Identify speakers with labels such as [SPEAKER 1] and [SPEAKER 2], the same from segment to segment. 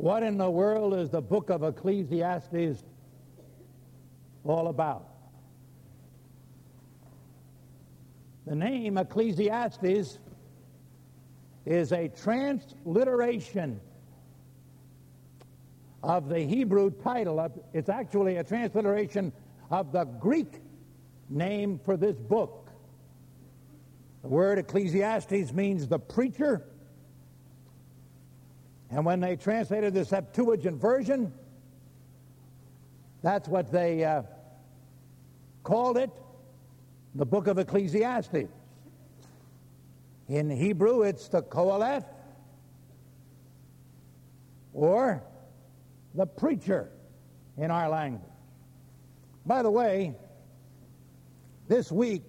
[SPEAKER 1] What in the world is the book of Ecclesiastes all about? The name Ecclesiastes is a transliteration of the Hebrew title. It's actually a transliteration of the Greek name for this book. The word Ecclesiastes means the preacher. And when they translated the Septuagint version, that's what they uh, called it the book of Ecclesiastes. In Hebrew, it's the Qoheleth or the preacher in our language. By the way, this week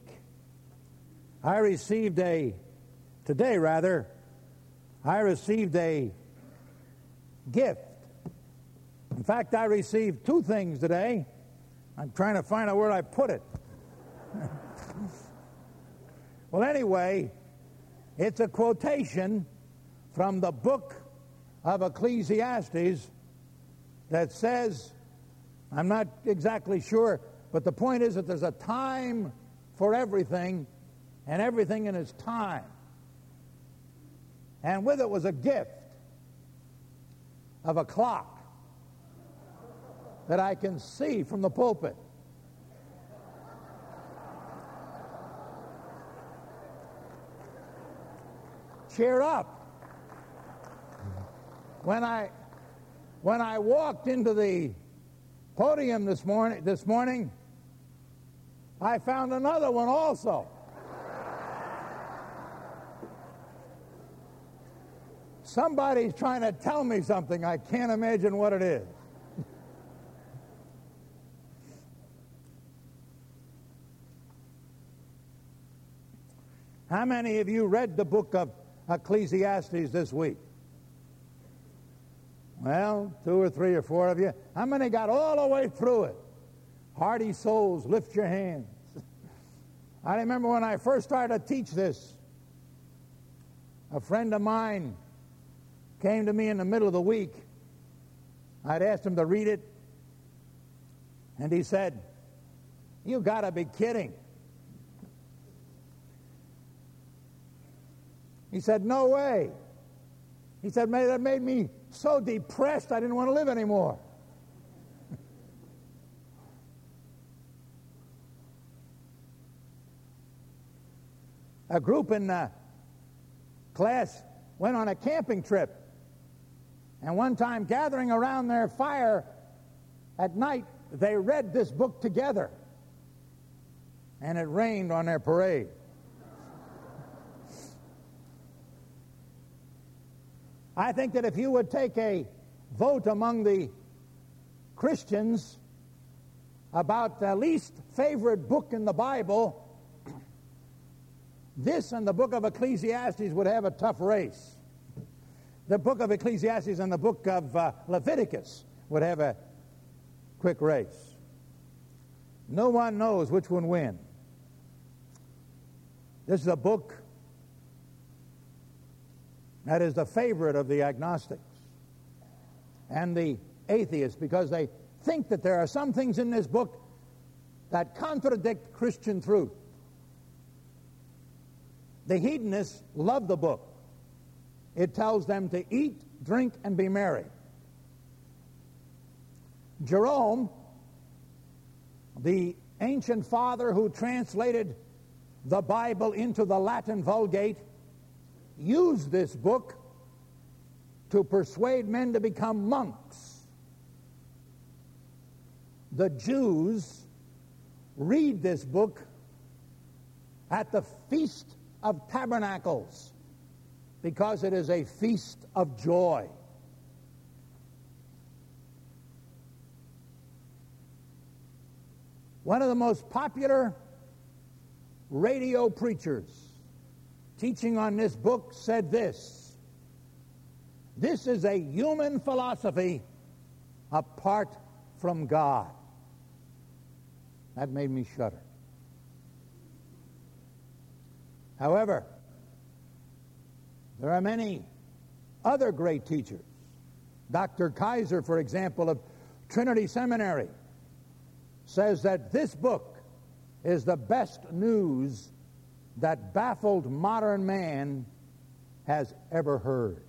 [SPEAKER 1] I received a, today rather, I received a gift. In fact, I received two things today. I'm trying to find out where I put it. well, anyway, it's a quotation from the book of Ecclesiastes that says, I'm not exactly sure, but the point is that there's a time for everything and everything in its time. And with it was a gift of a clock that I can see from the pulpit. Cheer up. When I when I walked into the podium this morning, this morning, I found another one also. Somebody's trying to tell me something. I can't imagine what it is. How many of you read the book of Ecclesiastes this week? Well, two or three or four of you. How many got all the way through it? Hardy souls, lift your hands. I remember when I first started to teach this, a friend of mine came to me in the middle of the week. I'd asked him to read it, and he said, You got to be kidding. He said, No way. He said, Man, That made me so depressed I didn't want to live anymore. a group in uh, class went on a camping trip. And one time, gathering around their fire at night, they read this book together. And it rained on their parade. I think that if you would take a vote among the Christians about the least favorite book in the Bible, this and the book of Ecclesiastes would have a tough race. The book of Ecclesiastes and the book of uh, Leviticus would have a quick race. No one knows which one win. This is a book that is the favorite of the agnostics and the atheists because they think that there are some things in this book that contradict Christian truth. The hedonists love the book. It tells them to eat, drink, and be merry. Jerome, the ancient father who translated the Bible into the Latin Vulgate, used this book to persuade men to become monks. The Jews read this book at the Feast of Tabernacles because it is a feast of joy. One of the most popular radio preachers teaching on this book said this This is a human philosophy apart from God. That made me shudder. However, there are many other great teachers Dr. Kaiser, for example, of Trinity Seminary, says that this book is the best news that baffled modern man has ever heard.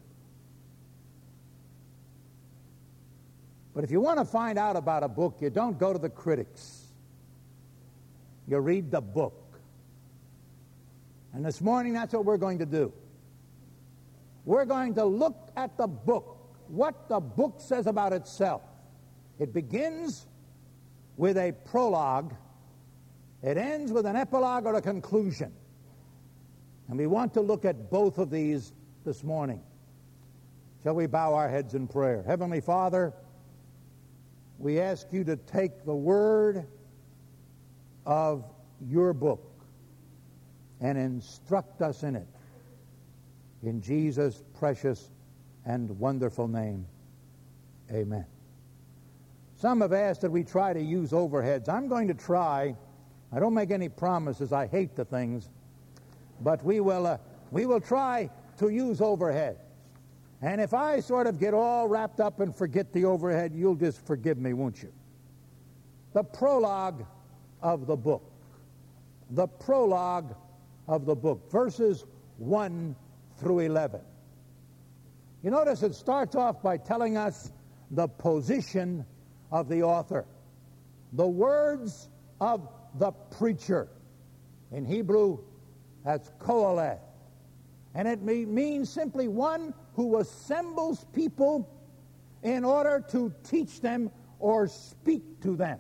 [SPEAKER 1] But if you want to find out about a book, you don't go to the critics. You read the book. And this morning, that's what we're going to do. We're going to look at the book, what the book says about itself. It begins with a prologue, it ends with an epilogue or a conclusion. And we want to look at both of these this morning. Shall we bow our heads in prayer? Heavenly Father, we ask you to take the word of your book and instruct us in it. In Jesus' precious and wonderful name, amen. Some have asked that we try to use overheads. I'm going to try. I don't make any promises. I hate the things. But we will, uh, we will try to use overheads. And if I sort of get all wrapped up and forget the overhead, you'll just forgive me, won't you? The prologue of the book. The prologue of the book. Verses 1 through 11. You notice it starts off by telling us the position of the author, the words of the preacher. In Hebrew, that's Qoheleth. And it means simply one who assembles people in order to teach them or speak to them.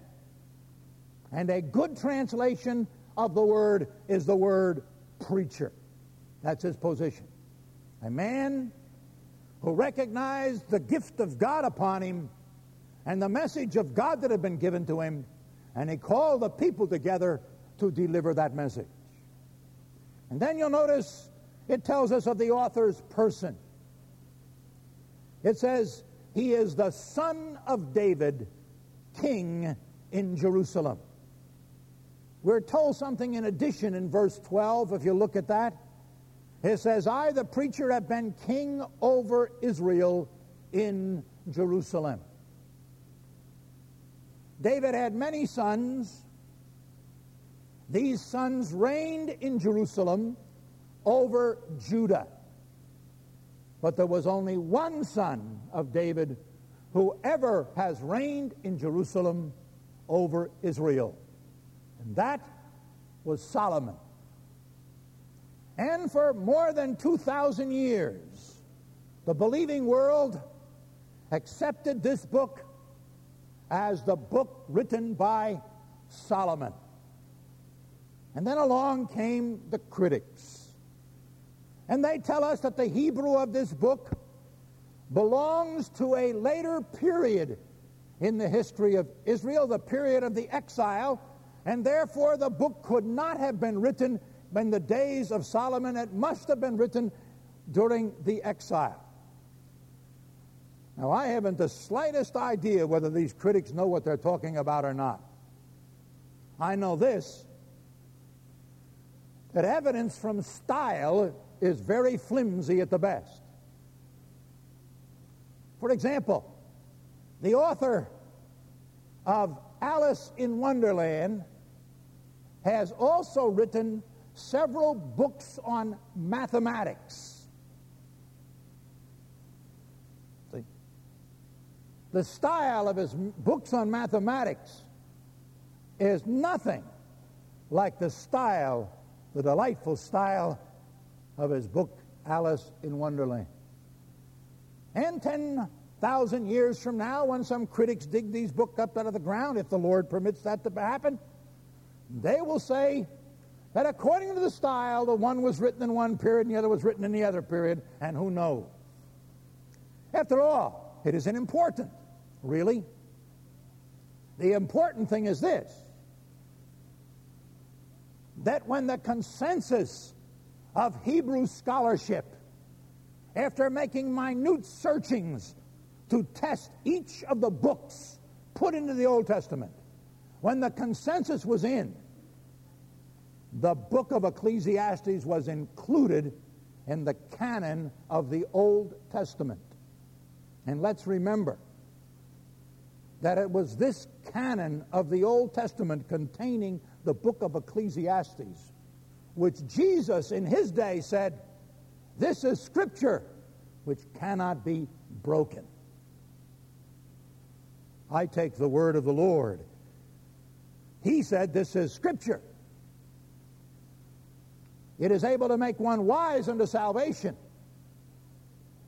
[SPEAKER 1] And a good translation of the word is the word preacher. That's his position. A man who recognized the gift of God upon him and the message of God that had been given to him, and he called the people together to deliver that message. And then you'll notice it tells us of the author's person. It says, He is the son of David, king in Jerusalem. We're told something in addition in verse 12, if you look at that. It says, I, the preacher, have been king over Israel in Jerusalem. David had many sons. These sons reigned in Jerusalem over Judah. But there was only one son of David who ever has reigned in Jerusalem over Israel. And that was Solomon. And for more than 2,000 years, the believing world accepted this book as the book written by Solomon. And then along came the critics and they tell us that the Hebrew of this book belongs to a later period in the history of Israel, the period of the exile, and therefore the book could not have been written in the days of Solomon. It must have been written during the exile. Now, I haven't the slightest idea whether these critics know what they're talking about or not. I know this that evidence from style is very flimsy at the best. For example, the author of Alice in Wonderland has also written several books on mathematics. See? The style of his books on mathematics is nothing like the style, the delightful style of his book, Alice in Wonderland. And 10,000 years from now, when some critics dig these books up out of the ground, if the Lord permits that to happen, they will say that according to the style, the one was written in one period and the other was written in the other period, and who knows? After all, it isn't important, really. The important thing is this that when the consensus of Hebrew scholarship, after making minute searchings to test each of the books put into the Old Testament, when the consensus was in, the book of Ecclesiastes was included in the canon of the Old Testament. And let's remember that it was this canon of the Old Testament containing the book of Ecclesiastes, which Jesus in his day said, This is Scripture, which cannot be broken. I take the word of the Lord. He said, This is Scripture. It is able to make one wise unto salvation.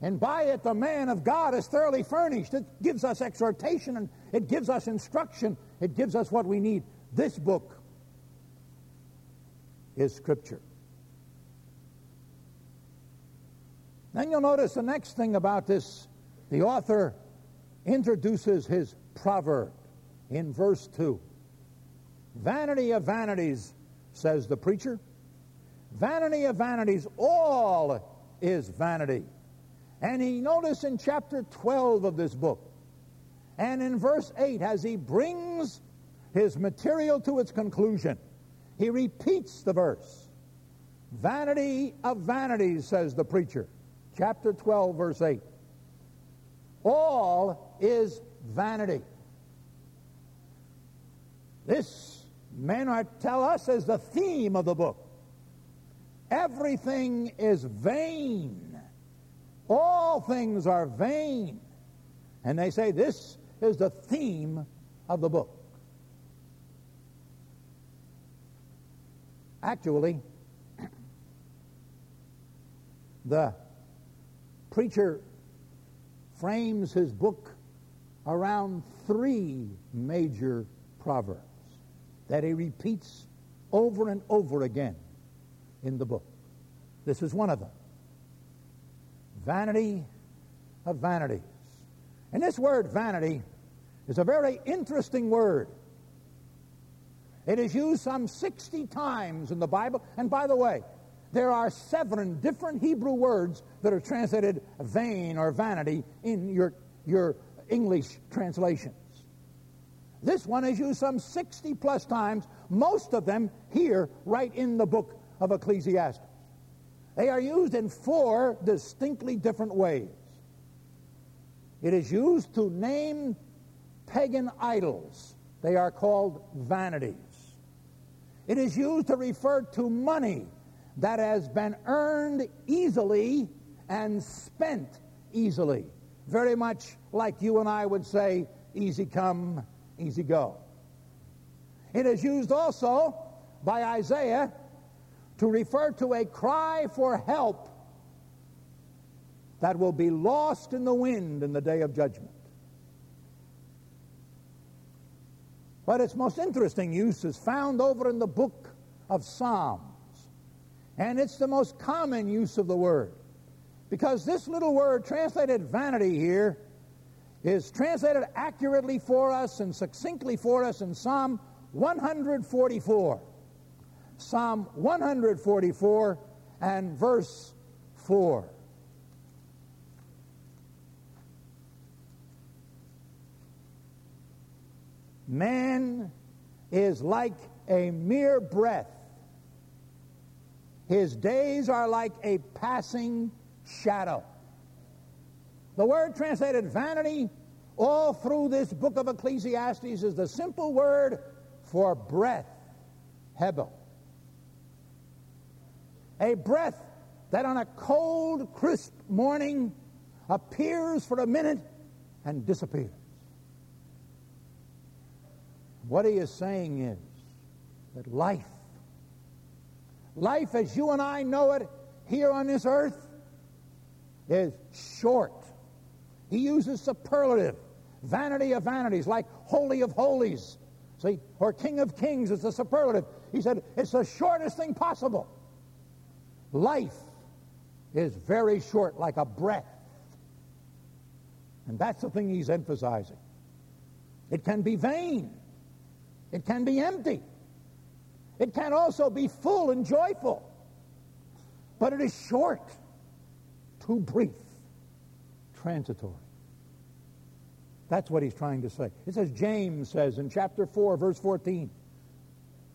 [SPEAKER 1] And by it, the man of God is thoroughly furnished. It gives us exhortation and it gives us instruction. It gives us what we need. This book is Scripture. Then you'll notice the next thing about this the author introduces his proverb in verse 2. Vanity of vanities, says the preacher. Vanity of vanities, all is vanity. And he notice in chapter 12 of this book, and in verse 8, as he brings his material to its conclusion, he repeats the verse. Vanity of vanities, says the preacher. Chapter 12, verse 8. All is vanity. This, men are tell us, is the theme of the book. Everything is vain. All things are vain. And they say this is the theme of the book. Actually, the preacher frames his book around three major proverbs that he repeats over and over again in the book. This is one of them. Vanity of vanities. And this word vanity is a very interesting word. It is used some 60 times in the Bible. And by the way, there are seven different Hebrew words that are translated vain or vanity in your, your English translations. This one is used some 60 plus times, most of them here, right in the book of Ecclesiastes. They are used in four distinctly different ways. It is used to name pagan idols. They are called vanities. It is used to refer to money that has been earned easily and spent easily. Very much like you and I would say, easy come, easy go. It is used also by Isaiah to refer to a cry for help that will be lost in the wind in the day of judgment. But its most interesting use is found over in the book of Psalms. And it's the most common use of the word. Because this little word, translated vanity here, is translated accurately for us and succinctly for us in Psalm 144. Psalm 144 and verse 4. Man is like a mere breath. His days are like a passing shadow. The word translated vanity all through this book of Ecclesiastes is the simple word for breath, hebel. A breath that on a cold, crisp morning appears for a minute and disappears. What he is saying is that life, life as you and I know it here on this earth, is short. He uses superlative, vanity of vanities, like holy of holies. See, or king of kings is the superlative. He said it's the shortest thing possible. Life is very short, like a breath. And that's the thing he's emphasizing. It can be vain. It can be empty. It can also be full and joyful. But it is short, too brief, transitory. That's what he's trying to say. It says, James says in chapter 4, verse 14,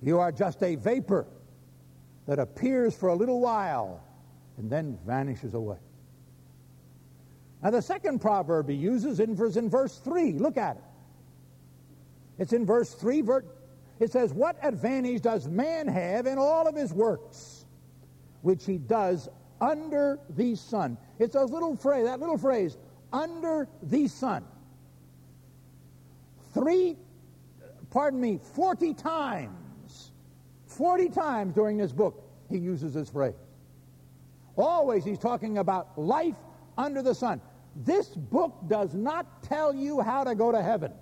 [SPEAKER 1] You are just a vapor that appears for a little while and then vanishes away. Now, the second proverb he uses in verse, in verse 3. Look at it. It's in verse 3. It says, What advantage does man have in all of his works, which he does under the sun? It's a little phrase, that little phrase, under the sun. Three, pardon me, 40 times, 40 times during this book, he uses this phrase. Always he's talking about life under the sun. This book does not tell you how to go to heaven.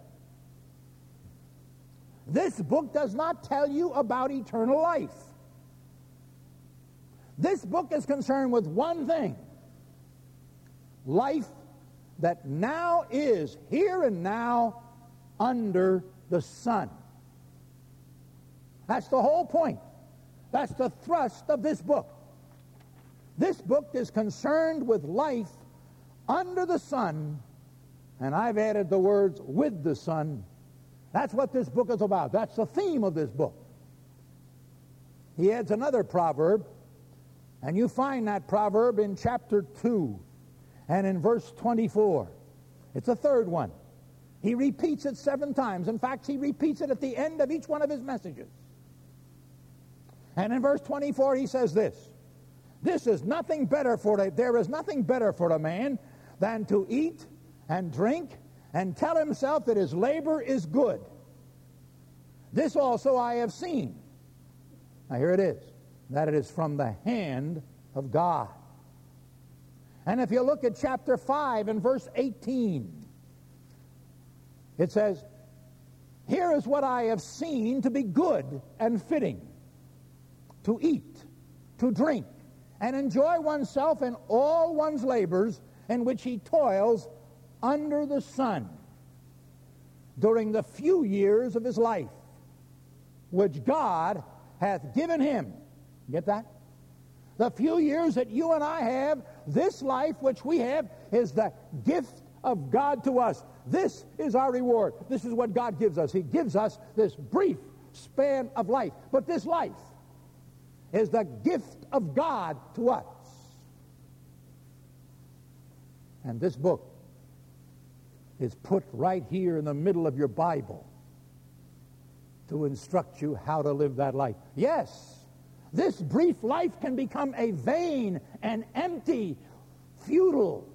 [SPEAKER 1] This book does not tell you about eternal life. This book is concerned with one thing life that now is here and now under the sun. That's the whole point. That's the thrust of this book. This book is concerned with life under the sun, and I've added the words with the sun. That's what this book is about. That's the theme of this book. He adds another proverb, and you find that proverb in chapter 2 and in verse 24. It's a third one. He repeats it seven times. In fact, he repeats it at the end of each one of his messages. And in verse 24, he says this This is nothing better for a, there is nothing better for a man than to eat and drink and tell himself that his labor is good. This also I have seen. Now here it is that it is from the hand of God. And if you look at chapter 5 and verse 18, it says, Here is what I have seen to be good and fitting to eat, to drink, and enjoy oneself in all one's labors in which he toils under the sun during the few years of his life, which God hath given him. Get that? The few years that you and I have, this life which we have, is the gift of God to us. This is our reward. This is what God gives us. He gives us this brief span of life. But this life is the gift of God to us. And this book is put right here in the middle of your Bible to instruct you how to live that life. Yes, this brief life can become a vain and empty, futile,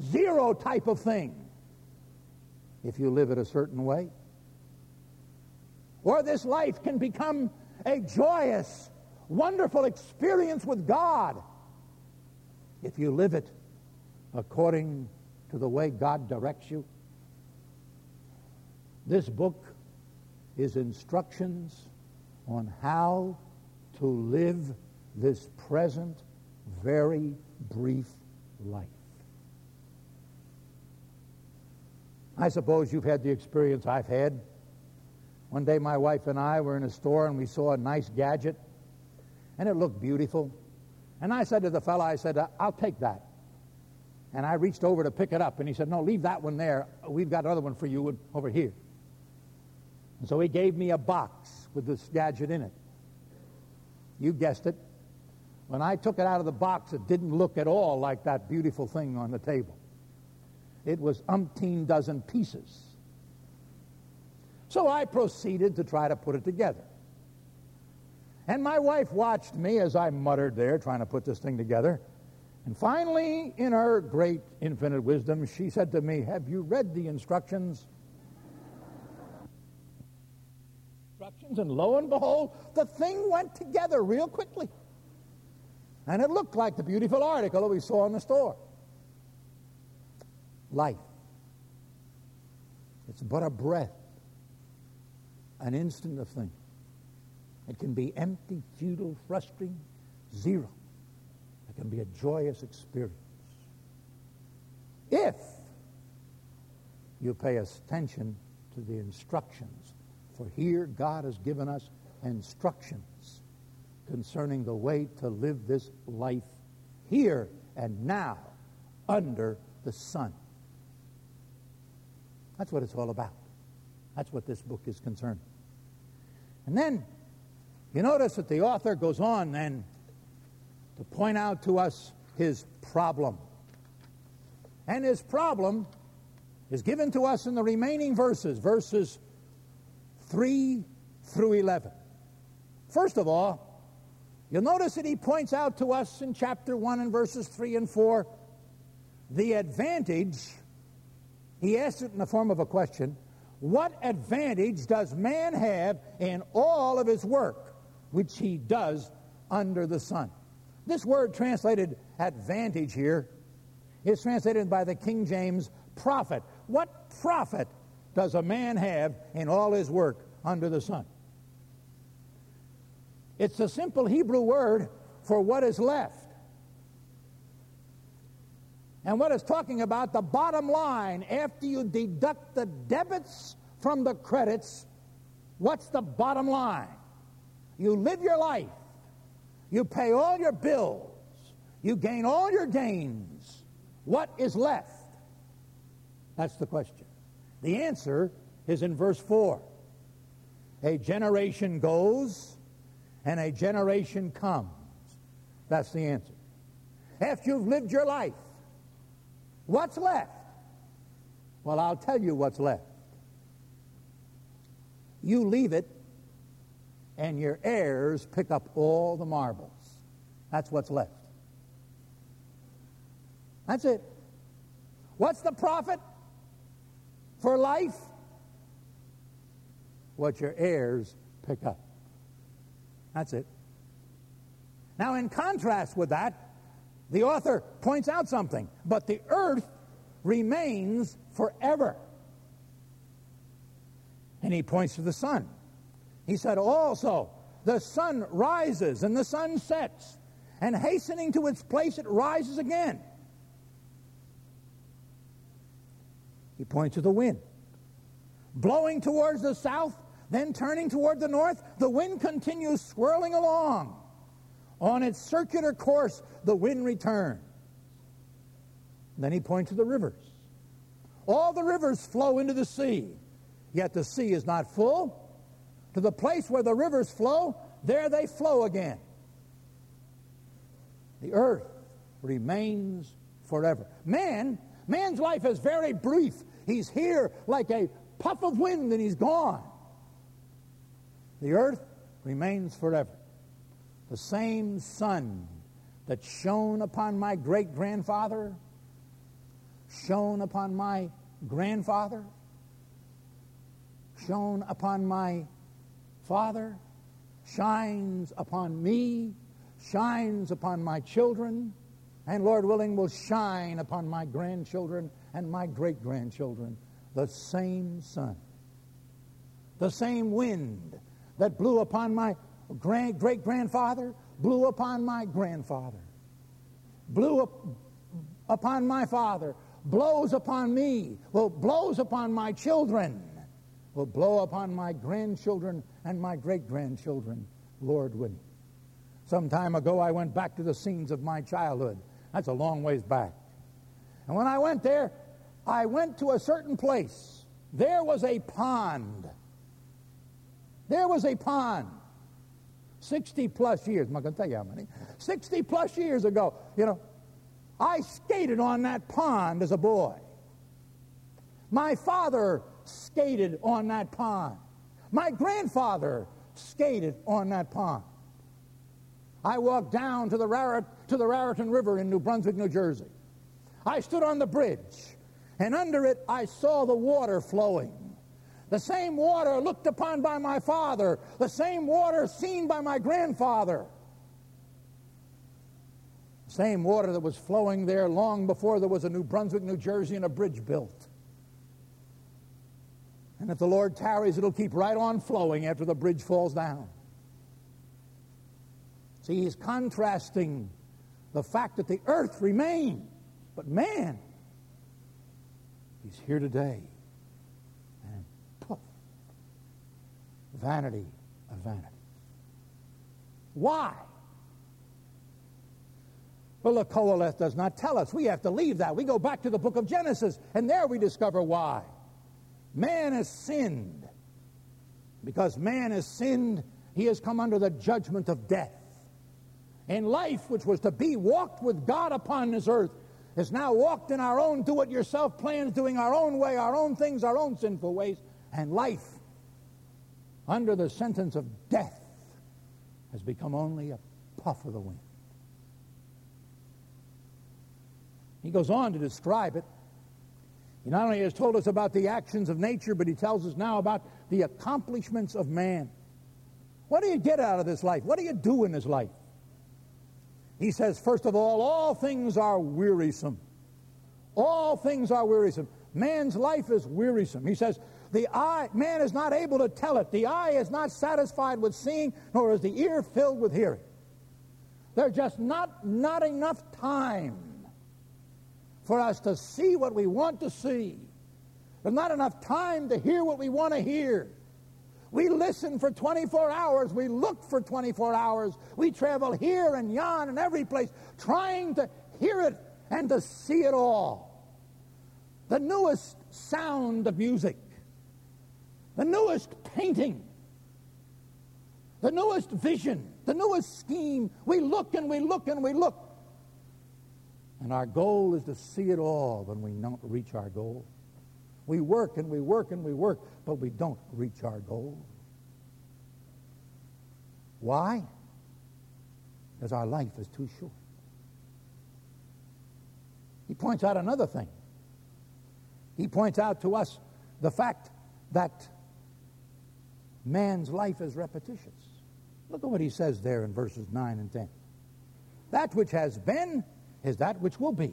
[SPEAKER 1] zero type of thing if you live it a certain way. Or this life can become a joyous, wonderful experience with God if you live it according to the way God directs you. This book is instructions on how to live this present, very brief life. I suppose you've had the experience I've had. One day, my wife and I were in a store and we saw a nice gadget, and it looked beautiful. And I said to the fellow, I said, uh, I'll take that. And I reached over to pick it up, and he said, No, leave that one there. We've got another one for you over here. And so he gave me a box with this gadget in it. You guessed it. When I took it out of the box, it didn't look at all like that beautiful thing on the table. It was umpteen dozen pieces. So I proceeded to try to put it together. And my wife watched me as I muttered there, trying to put this thing together. And finally, in her great infinite wisdom, she said to me, Have you read the instructions? Instructions, and lo and behold, the thing went together real quickly. And it looked like the beautiful article that we saw in the store. Life. It's but a breath, an instant of thing. It can be empty, futile, frustrating, zero. It can be a joyous experience. If you pay attention to the instructions, for here God has given us instructions concerning the way to live this life here and now under the sun. That's what it's all about. That's what this book is concerned. And then you notice that the author goes on then to point out to us his problem. And his problem is given to us in the remaining verses, verses 3 through 11. First of all, you'll notice that he points out to us in chapter 1 and verses 3 and 4 the advantage, he asks it in the form of a question what advantage does man have in all of his work, which he does under the sun? This word translated advantage here is translated by the King James profit. What profit does a man have in all his work under the sun? It's a simple Hebrew word for what is left. And what it's talking about, the bottom line, after you deduct the debits from the credits, what's the bottom line? You live your life, you pay all your bills, you gain all your gains. What is left? That's the question. The answer is in verse 4. A generation goes and a generation comes. That's the answer. After you've lived your life, What's left? Well, I'll tell you what's left. You leave it, and your heirs pick up all the marbles. That's what's left. That's it. What's the profit for life? What your heirs pick up. That's it. Now, in contrast with that, the author points out something, but the earth remains forever. And he points to the sun. He said, Also, the sun rises and the sun sets, and hastening to its place, it rises again. He points to the wind. Blowing towards the south, then turning toward the north, the wind continues swirling along on its circular course, the wind returns. Then he points to the rivers. All the rivers flow into the sea, yet the sea is not full. To the place where the rivers flow, there they flow again. The earth remains forever. Man, man's life is very brief. He's here like a puff of wind and he's gone. The earth remains forever the same sun that shone upon my great grandfather, shone upon my grandfather, shone upon my father, shines upon me, shines upon my children, and Lord willing will shine upon my grandchildren and my great grandchildren. The same sun, the same wind that blew upon my great grandfather blew upon my grandfather, blew up upon my father, blows upon me, will blows upon my children, will blow upon my grandchildren and my great grandchildren, Lord willing. Some time ago, I went back to the scenes of my childhood. That's a long ways back. And when I went there, I went to a certain place. There was a pond. There was a pond. 60 plus years, I'm not going to tell you how many, 60 plus years ago, you know, I skated on that pond as a boy. My father skated on that pond. My grandfather skated on that pond. I walked down to the, Raritan, to the Raritan River in New Brunswick, New Jersey. I stood on the bridge, and under it I saw the water flowing. The same water looked upon by my father, the same water seen by my grandfather. The same water that was flowing there long before there was a New Brunswick, New Jersey, and a bridge built. And if the Lord tarries, it'll keep right on flowing after the bridge falls down. See, he's contrasting the fact that the earth remains, but man, he's here today. And poof, vanity of vanity. Why? Well, the Qoheleth does not tell us. We have to leave that. We go back to the book of Genesis, and there we discover why. Man has sinned. Because man has sinned, he has come under the judgment of death. And life, which was to be walked with God upon this earth, has now walked in our own do it yourself plans, doing our own way, our own things, our own sinful ways, and life under the sentence of death has become only a puff of the wind. He goes on to describe it. He not only has told us about the actions of nature, but he tells us now about the accomplishments of man. What do you get out of this life? What do you do in this life? He says, first of all, all things are wearisome. All things are wearisome. Man's life is wearisome. He says, the eye, man is not able to tell it. The eye is not satisfied with seeing, nor is the ear filled with hearing. There's just not, not enough time for us to see what we want to see. There's not enough time to hear what we want to hear. We listen for 24 hours. We look for 24 hours. We travel here and yon and every place trying to hear it and to see it all. The newest sound of music, the newest painting, the newest vision, the newest scheme. We look and we look and we look. And our goal is to see it all when we don't reach our goal. We work and we work and we work, but we don't reach our goal. Why? Because our life is too short. He points out another thing. He points out to us the fact that man's life is repetitious. Look at what he says there in verses 9 and 10. That which has been is that which will be.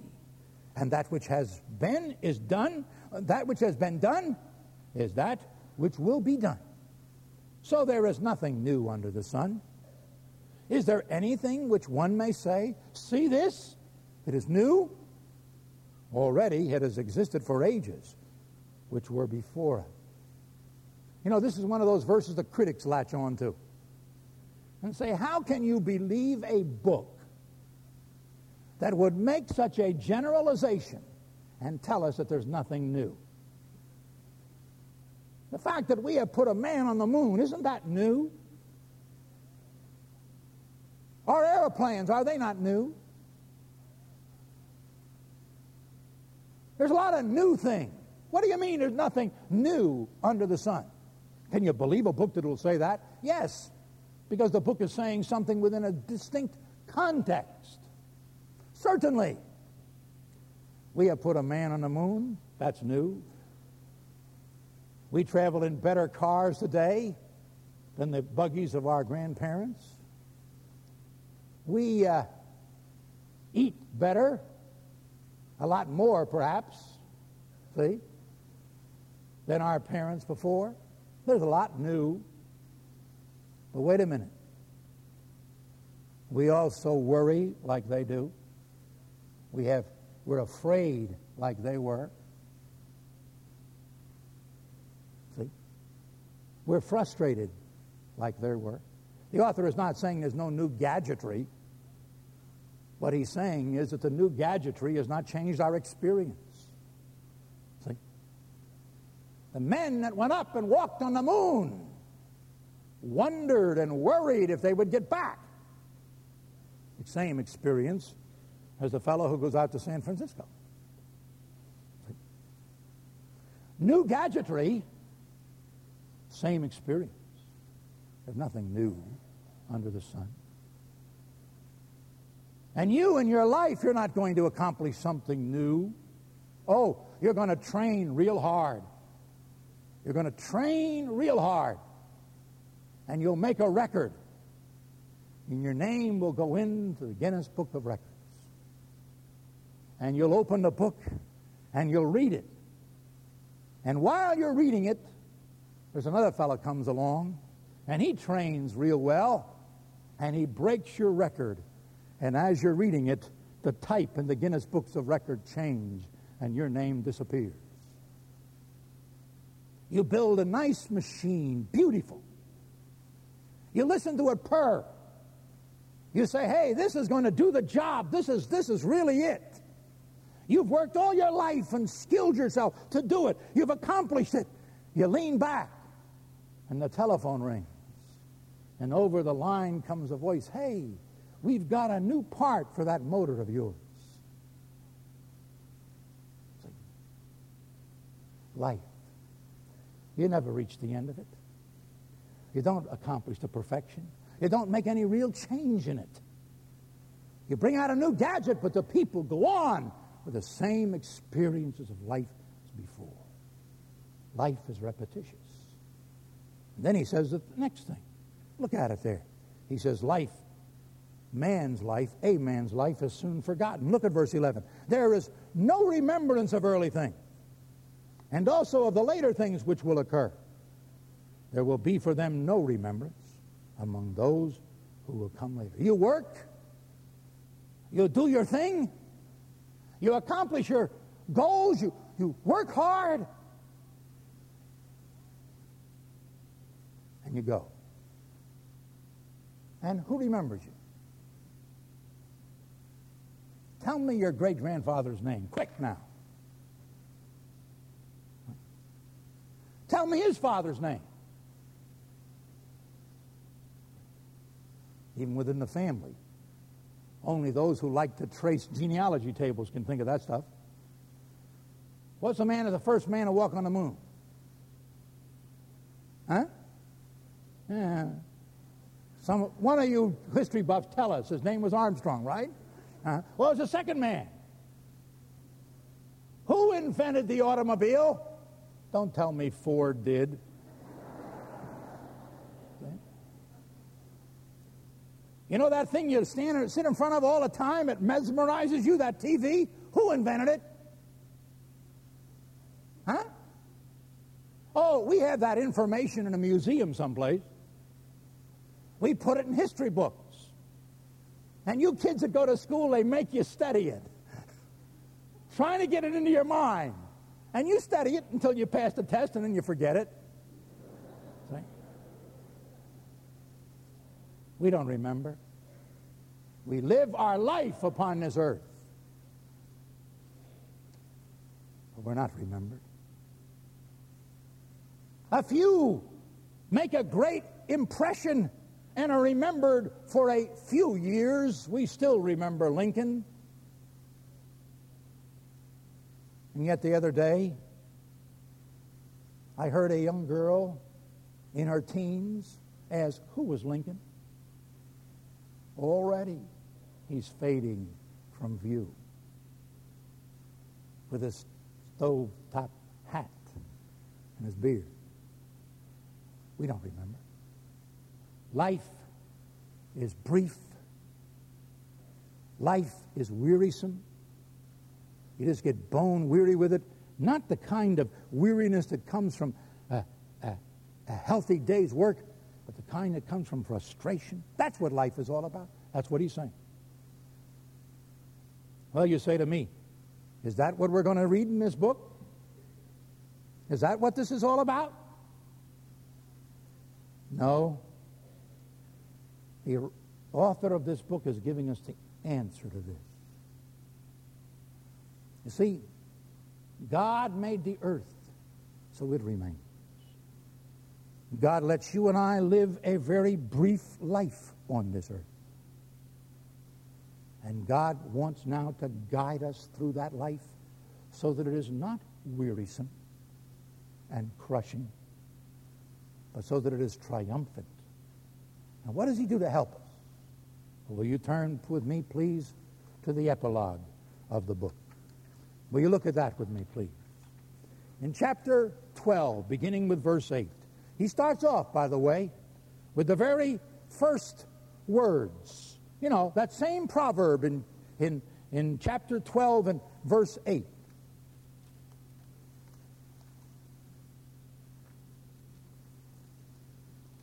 [SPEAKER 1] And that which has been is done. That which has been done is that which will be done. So there is nothing new under the sun. Is there anything which one may say, See this? It is new? Already it has existed for ages, which were before it. You know, this is one of those verses the critics latch on to and say, How can you believe a book that would make such a generalization and tell us that there's nothing new? The fact that we have put a man on the moon, isn't that new? Our airplanes, are they not new? There's a lot of new things. What do you mean there's nothing new under the sun? Can you believe a book that will say that? Yes, because the book is saying something within a distinct context. Certainly. We have put a man on the moon. That's new. We travel in better cars today than the buggies of our grandparents. We uh, eat better, a lot more perhaps, see, than our parents before. There's a lot new. But wait a minute. We also worry like they do. We have, we're afraid like they were. See? We're frustrated like they were. The author is not saying there's no new gadgetry. What he's saying is that the new gadgetry has not changed our experience. See? The men that went up and walked on the moon wondered and worried if they would get back. The same experience as the fellow who goes out to San Francisco. New gadgetry same experience. There's nothing new under the sun. And you in your life, you're not going to accomplish something new. Oh, you're going to train real hard. You're going to train real hard. And you'll make a record. And your name will go into the Guinness Book of Records. And you'll open the book and you'll read it. And while you're reading it, there's another fellow comes along, and he trains real well, and he breaks your record. And as you're reading it, the type in the Guinness Books of Record change, and your name disappears. You build a nice machine, beautiful. You listen to it purr. You say, hey, this is going to do the job. This is, this is really it. You've worked all your life and skilled yourself to do it. You've accomplished it. You lean back, and the telephone rings. And over the line comes a voice Hey, we've got a new part for that motor of yours. Life. You never reach the end of it. You don't accomplish the perfection. You don't make any real change in it. You bring out a new gadget, but the people go on with the same experiences of life as before. Life is repetitious. And then he says the next thing. Look at it there. He says, Life, man's life, a man's life is soon forgotten. Look at verse 11. There is no remembrance of early things, and also of the later things which will occur. There will be for them no remembrance among those who will come later. You work, you do your thing, you accomplish your goals, you, you work hard, and you go. And who remembers you? Tell me your great grandfather's name, quick now. Tell me his father's name. Even within the family. Only those who like to trace genealogy tables can think of that stuff. What's the man of the first man to walk on the moon? Huh? Yeah. Some, one of you history buffs tell us his name was Armstrong, right? Uh, well, it was the second man. Who invented the automobile? Don't tell me Ford did. You know that thing you stand and sit in front of all the time? It mesmerizes you, that TV? Who invented it? Huh? Oh, we have that information in a museum someplace. We put it in history books. And you kids that go to school, they make you study it. Trying to get it into your mind. And you study it until you pass the test and then you forget it. We don't remember. We live our life upon this earth. But we're not remembered. A few make a great impression and are remembered for a few years. We still remember Lincoln. And yet the other day, I heard a young girl in her teens ask, Who was Lincoln? Already he's fading from view with his stove top hat and his beard. We don't remember. Life is brief. Life is wearisome. You just get bone weary with it. Not the kind of weariness that comes from a, a, a healthy day's work, kind that comes from frustration. That's what life is all about. That's what he's saying. Well, you say to me, is that what we're going to read in this book? Is that what this is all about? No. The author of this book is giving us the answer to this. You see, God made the earth so it remains. God lets you and I live a very brief life on this earth. And God wants now to guide us through that life so that it is not wearisome and crushing, but so that it is triumphant. Now, what does He do to help us? Will you turn with me, please, to the epilogue of the book? Will you look at that with me, please? In chapter 12, beginning with verse 8, he starts off, by the way, with the very first words. You know, that same proverb in, in, in chapter 12 and verse 8.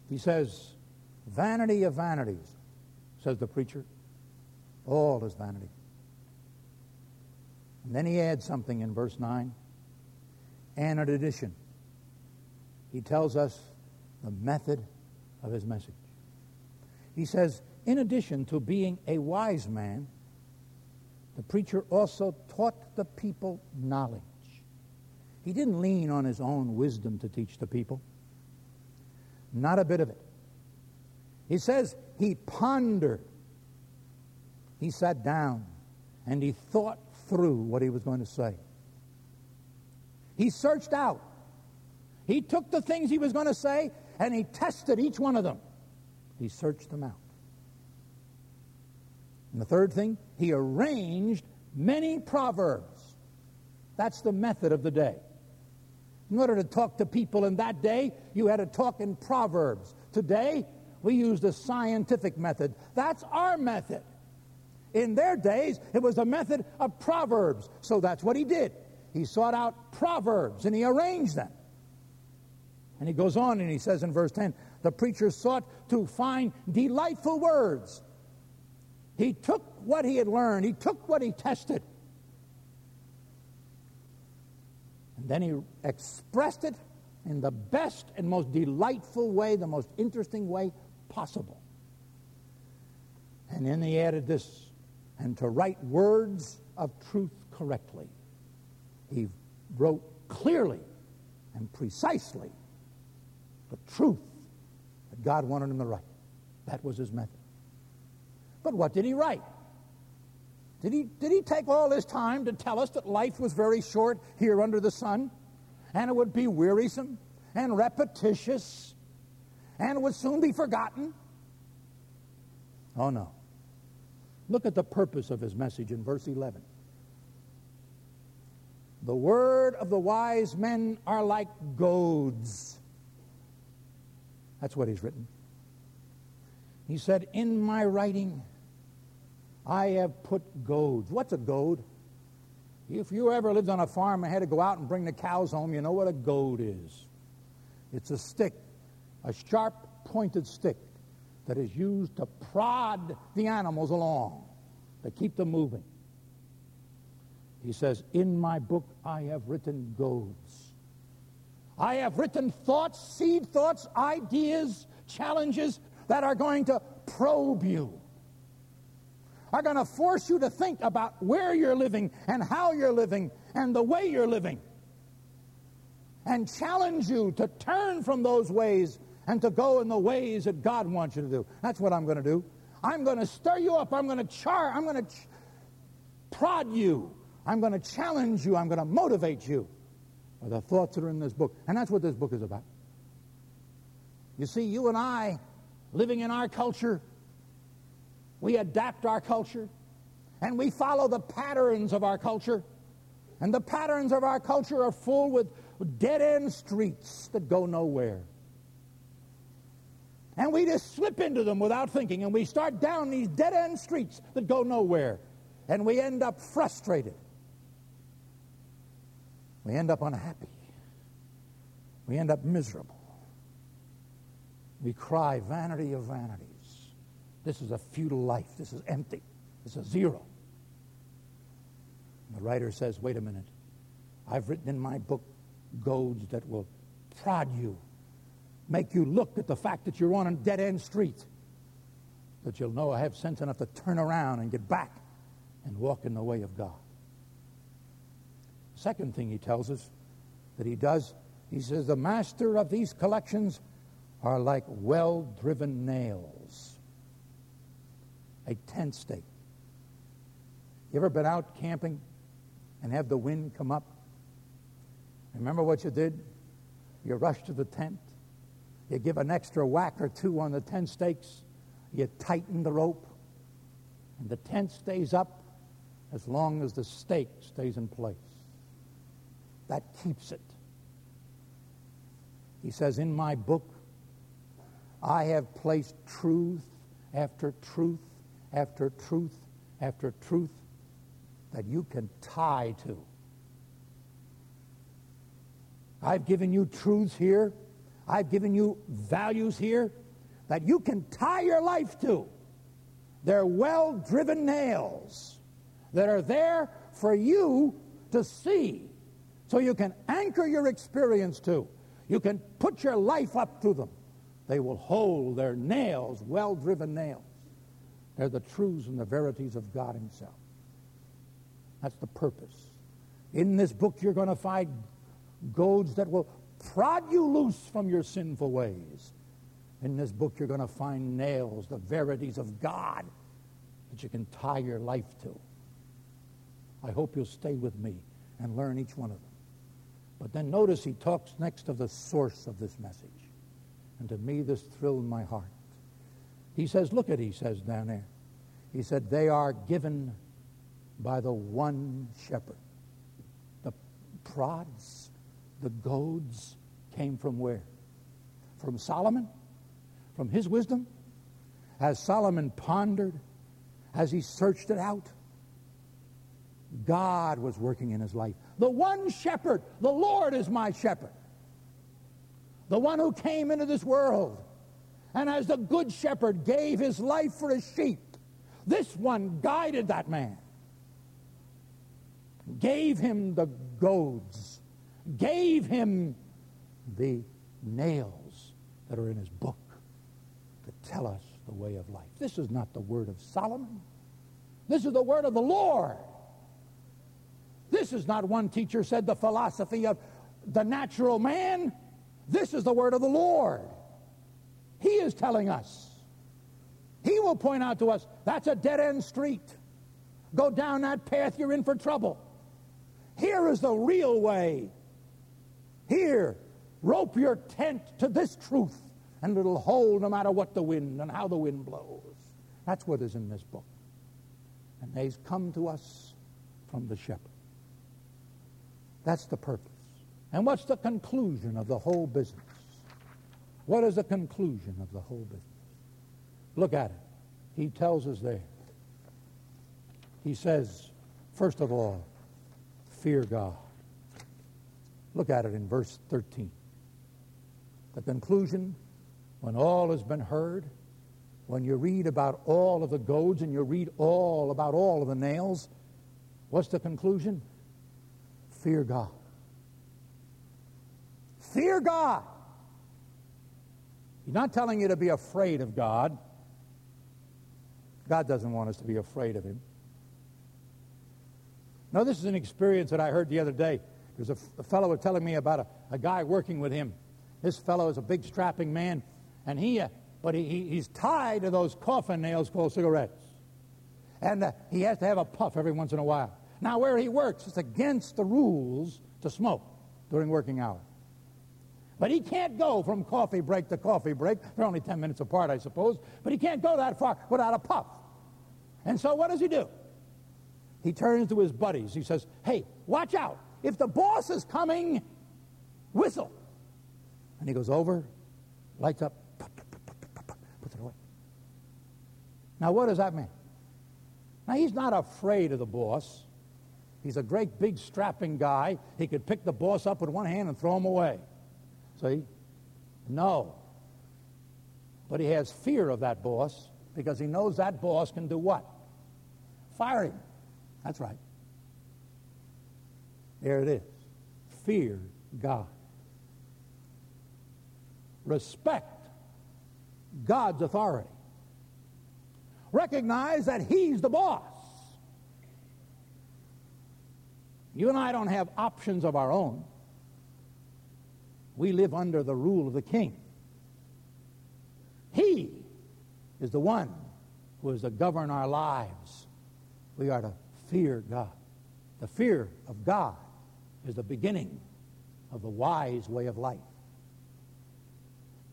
[SPEAKER 1] He says, Vanity of vanities says the preacher. All is vanity. And then he adds something in verse 9. And an addition, he tells us the method of his message. He says, in addition to being a wise man, the preacher also taught the people knowledge. He didn't lean on his own wisdom to teach the people. Not a bit of it. He says he pondered. He sat down and he thought through what he was going to say. He searched out. He took the things he was going to say and he tested each one of them. He searched them out. And the third thing, he arranged many proverbs. That's the method of the day. In order to talk to people in that day, you had to talk in proverbs. Today, we use the scientific method. That's our method. In their days, it was a method of proverbs. So that's what he did. He sought out proverbs and he arranged them. And he goes on and he says in verse 10 the preacher sought to find delightful words. He took what he had learned, he took what he tested, and then he expressed it in the best and most delightful way, the most interesting way possible. And then he added this and to write words of truth correctly. He wrote clearly and precisely the truth that God wanted him to write. That was his method. But what did he write? Did he, did he take all his time to tell us that life was very short here under the sun? And it would be wearisome and repetitious and would soon be forgotten? Oh, no. Look at the purpose of his message in verse 11. The word of the wise men are like goads. That's what he's written. He said, In my writing, I have put goads. What's a goad? If you ever lived on a farm and had to go out and bring the cows home, you know what a goad is. It's a stick, a sharp pointed stick that is used to prod the animals along, to keep them moving. He says, In my book I have written goads. I have written thoughts, seed thoughts, ideas, challenges that are going to probe you, are going to force you to think about where you're living and how you're living and the way you're living, and challenge you to turn from those ways and to go in the ways that God wants you to do. That's what I'm going to do. I'm going to stir you up. I'm going to char. I'm going to ch- prod you. I'm going to challenge you. I'm going to motivate you by the thoughts that are in this book. And that's what this book is about. You see, you and I, living in our culture, we adapt our culture and we follow the patterns of our culture. And the patterns of our culture are full with dead end streets that go nowhere. And we just slip into them without thinking, and we start down these dead end streets that go nowhere. And we end up frustrated. We end up unhappy. We end up miserable. We cry, vanity of vanities. This is a futile life. This is empty. This is zero. And the writer says, wait a minute. I've written in my book goads that will prod you make you look at the fact that you're on a dead end street, that you'll know I have sense enough to turn around and get back and walk in the way of God. Second thing he tells us that he does, he says, the master of these collections are like well driven nails, a tent stake. You ever been out camping and have the wind come up? Remember what you did? You rushed to the tent you give an extra whack or two on the tent stakes. You tighten the rope. And the tent stays up as long as the stake stays in place. That keeps it. He says, In my book, I have placed truth after truth after truth after truth that you can tie to. I've given you truths here I've given you values here that you can tie your life to. They're well driven nails that are there for you to see so you can anchor your experience to. You can put your life up to them. They will hold their nails, well driven nails. They're the truths and the verities of God Himself. That's the purpose. In this book, you're going to find goads that will prod you loose from your sinful ways. In this book, you're going to find nails, the verities of God that you can tie your life to. I hope you'll stay with me and learn each one of them. But then notice he talks next of the source of this message. And to me, this thrilled my heart. He says, Look at, he says down there. He said, They are given by the one shepherd. The prods, the goads came from where? From Solomon? From his wisdom? As Solomon pondered, as he searched it out, God was working in his life. The one shepherd, the Lord is my shepherd. The one who came into this world and as the good shepherd gave his life for his sheep. This one guided that man, gave him the goads, gave him the nails that are in his book to tell us the way of life. This is not the word of Solomon. This is the word of the Lord. This is not one teacher said the philosophy of the natural man. This is the word of the Lord. He is telling us. He will point out to us that's a dead end street. Go down that path, you're in for trouble. Here is the real way. Here, rope your tent to this truth, and it'll hold no matter what the wind and how the wind blows. That's what is in this book. And they've come to us from the shepherd. That's the purpose. And what's the conclusion of the whole business? What is the conclusion of the whole business? Look at it. He tells us there. He says, first of all, fear God. Look at it in verse 13. The conclusion, when all has been heard, when you read about all of the goads and you read all about all of the nails, what's the conclusion? Fear God. Fear God. He's not telling you to be afraid of God. God doesn't want us to be afraid of Him. No, this is an experience that I heard the other day. There's a, a fellow was telling me about a, a, guy working with him. This fellow is a big strapping man, and he, uh, but he, he, he's tied to those coffin nails called cigarettes. And uh, he has to have a puff every once in a while. Now, where he works, it's against the rules to smoke during working hours. But he can't go from coffee break to coffee break. They're only 10 minutes apart, I suppose. But he can't go that far without a puff. And so what does he do? He turns to his buddies. He says, Hey, watch out. If the boss is coming, whistle. And he goes over, lights up, puts it away. Now, what does that mean? Now, he's not afraid of the boss. He's a great big strapping guy. He could pick the boss up with one hand and throw him away. See? No. But he has fear of that boss because he knows that boss can do what? Fire him. That's right. There it is. Fear God. Respect God's authority. Recognize that He's the boss. You and I don't have options of our own. We live under the rule of the king. He is the one who is to govern our lives. We are to fear God. The fear of God is the beginning of the wise way of life.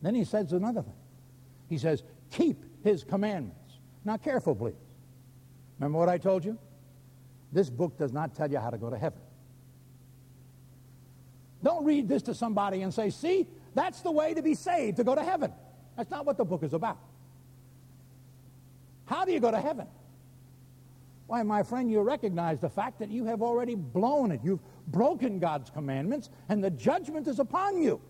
[SPEAKER 1] Then he says another thing. He says, keep his commandments. Now, careful, please. Remember what I told you? This book does not tell you how to go to heaven. Don't read this to somebody and say, see, that's the way to be saved, to go to heaven. That's not what the book is about. How do you go to heaven? Why, my friend, you recognize the fact that you have already blown it. You've broken God's commandments, and the judgment is upon you.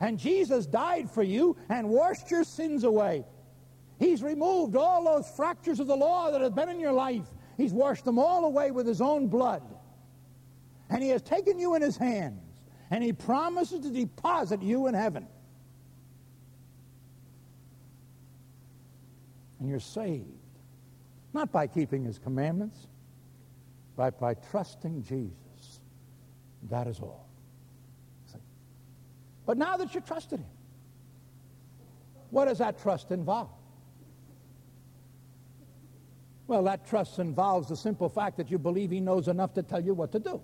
[SPEAKER 1] And Jesus died for you and washed your sins away. He's removed all those fractures of the law that have been in your life. He's washed them all away with his own blood. And he has taken you in his hands. And he promises to deposit you in heaven. And you're saved. Not by keeping his commandments, but by trusting Jesus. That is all. But now that you trusted him, what does that trust involve? Well, that trust involves the simple fact that you believe he knows enough to tell you what to do.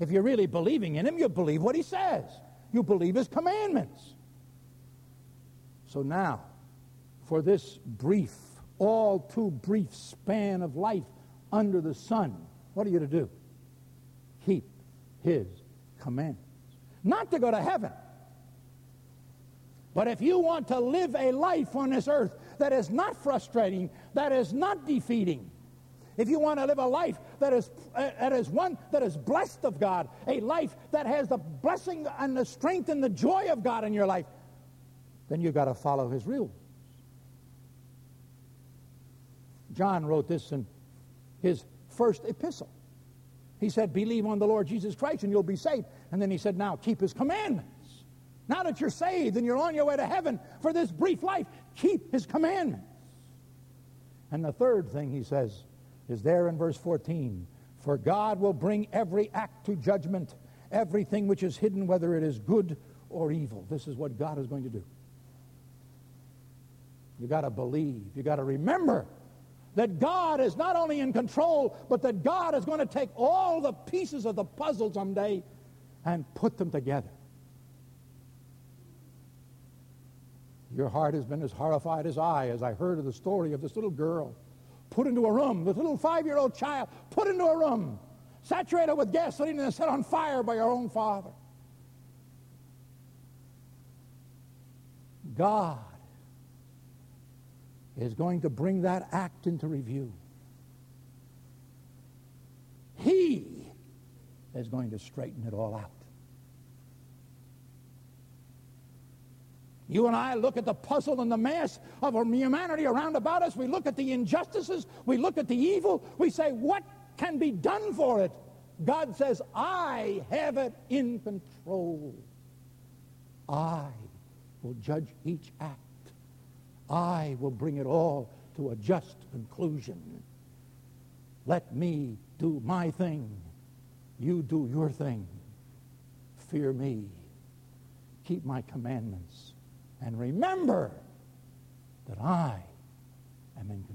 [SPEAKER 1] If you're really believing in him, you believe what he says. You believe his commandments. So now, for this brief, all too brief span of life under the sun, what are you to do? Keep his commandments. Not to go to heaven. But if you want to live a life on this earth that is not frustrating, that is not defeating, if you want to live a life that is, uh, that is one that is blessed of God, a life that has the blessing and the strength and the joy of God in your life, then you've got to follow his rules. John wrote this in his first epistle. He said, Believe on the Lord Jesus Christ and you'll be saved. And then he said, Now keep his commandments. Now that you're saved and you're on your way to heaven for this brief life, keep his commandments. And the third thing he says, is there in verse 14. For God will bring every act to judgment, everything which is hidden, whether it is good or evil. This is what God is going to do. You got to believe. You got to remember that God is not only in control, but that God is going to take all the pieces of the puzzle someday and put them together. Your heart has been as horrified as I as I heard of the story of this little girl put into a room, this little five-year-old child put into a room, saturated with gasoline and set on fire by your own father. God is going to bring that act into review. He is going to straighten it all out. You and I look at the puzzle and the mass of humanity around about us. We look at the injustices. We look at the evil. We say, what can be done for it? God says, I have it in control. I will judge each act. I will bring it all to a just conclusion. Let me do my thing. You do your thing. Fear me. Keep my commandments and remember that I am in control.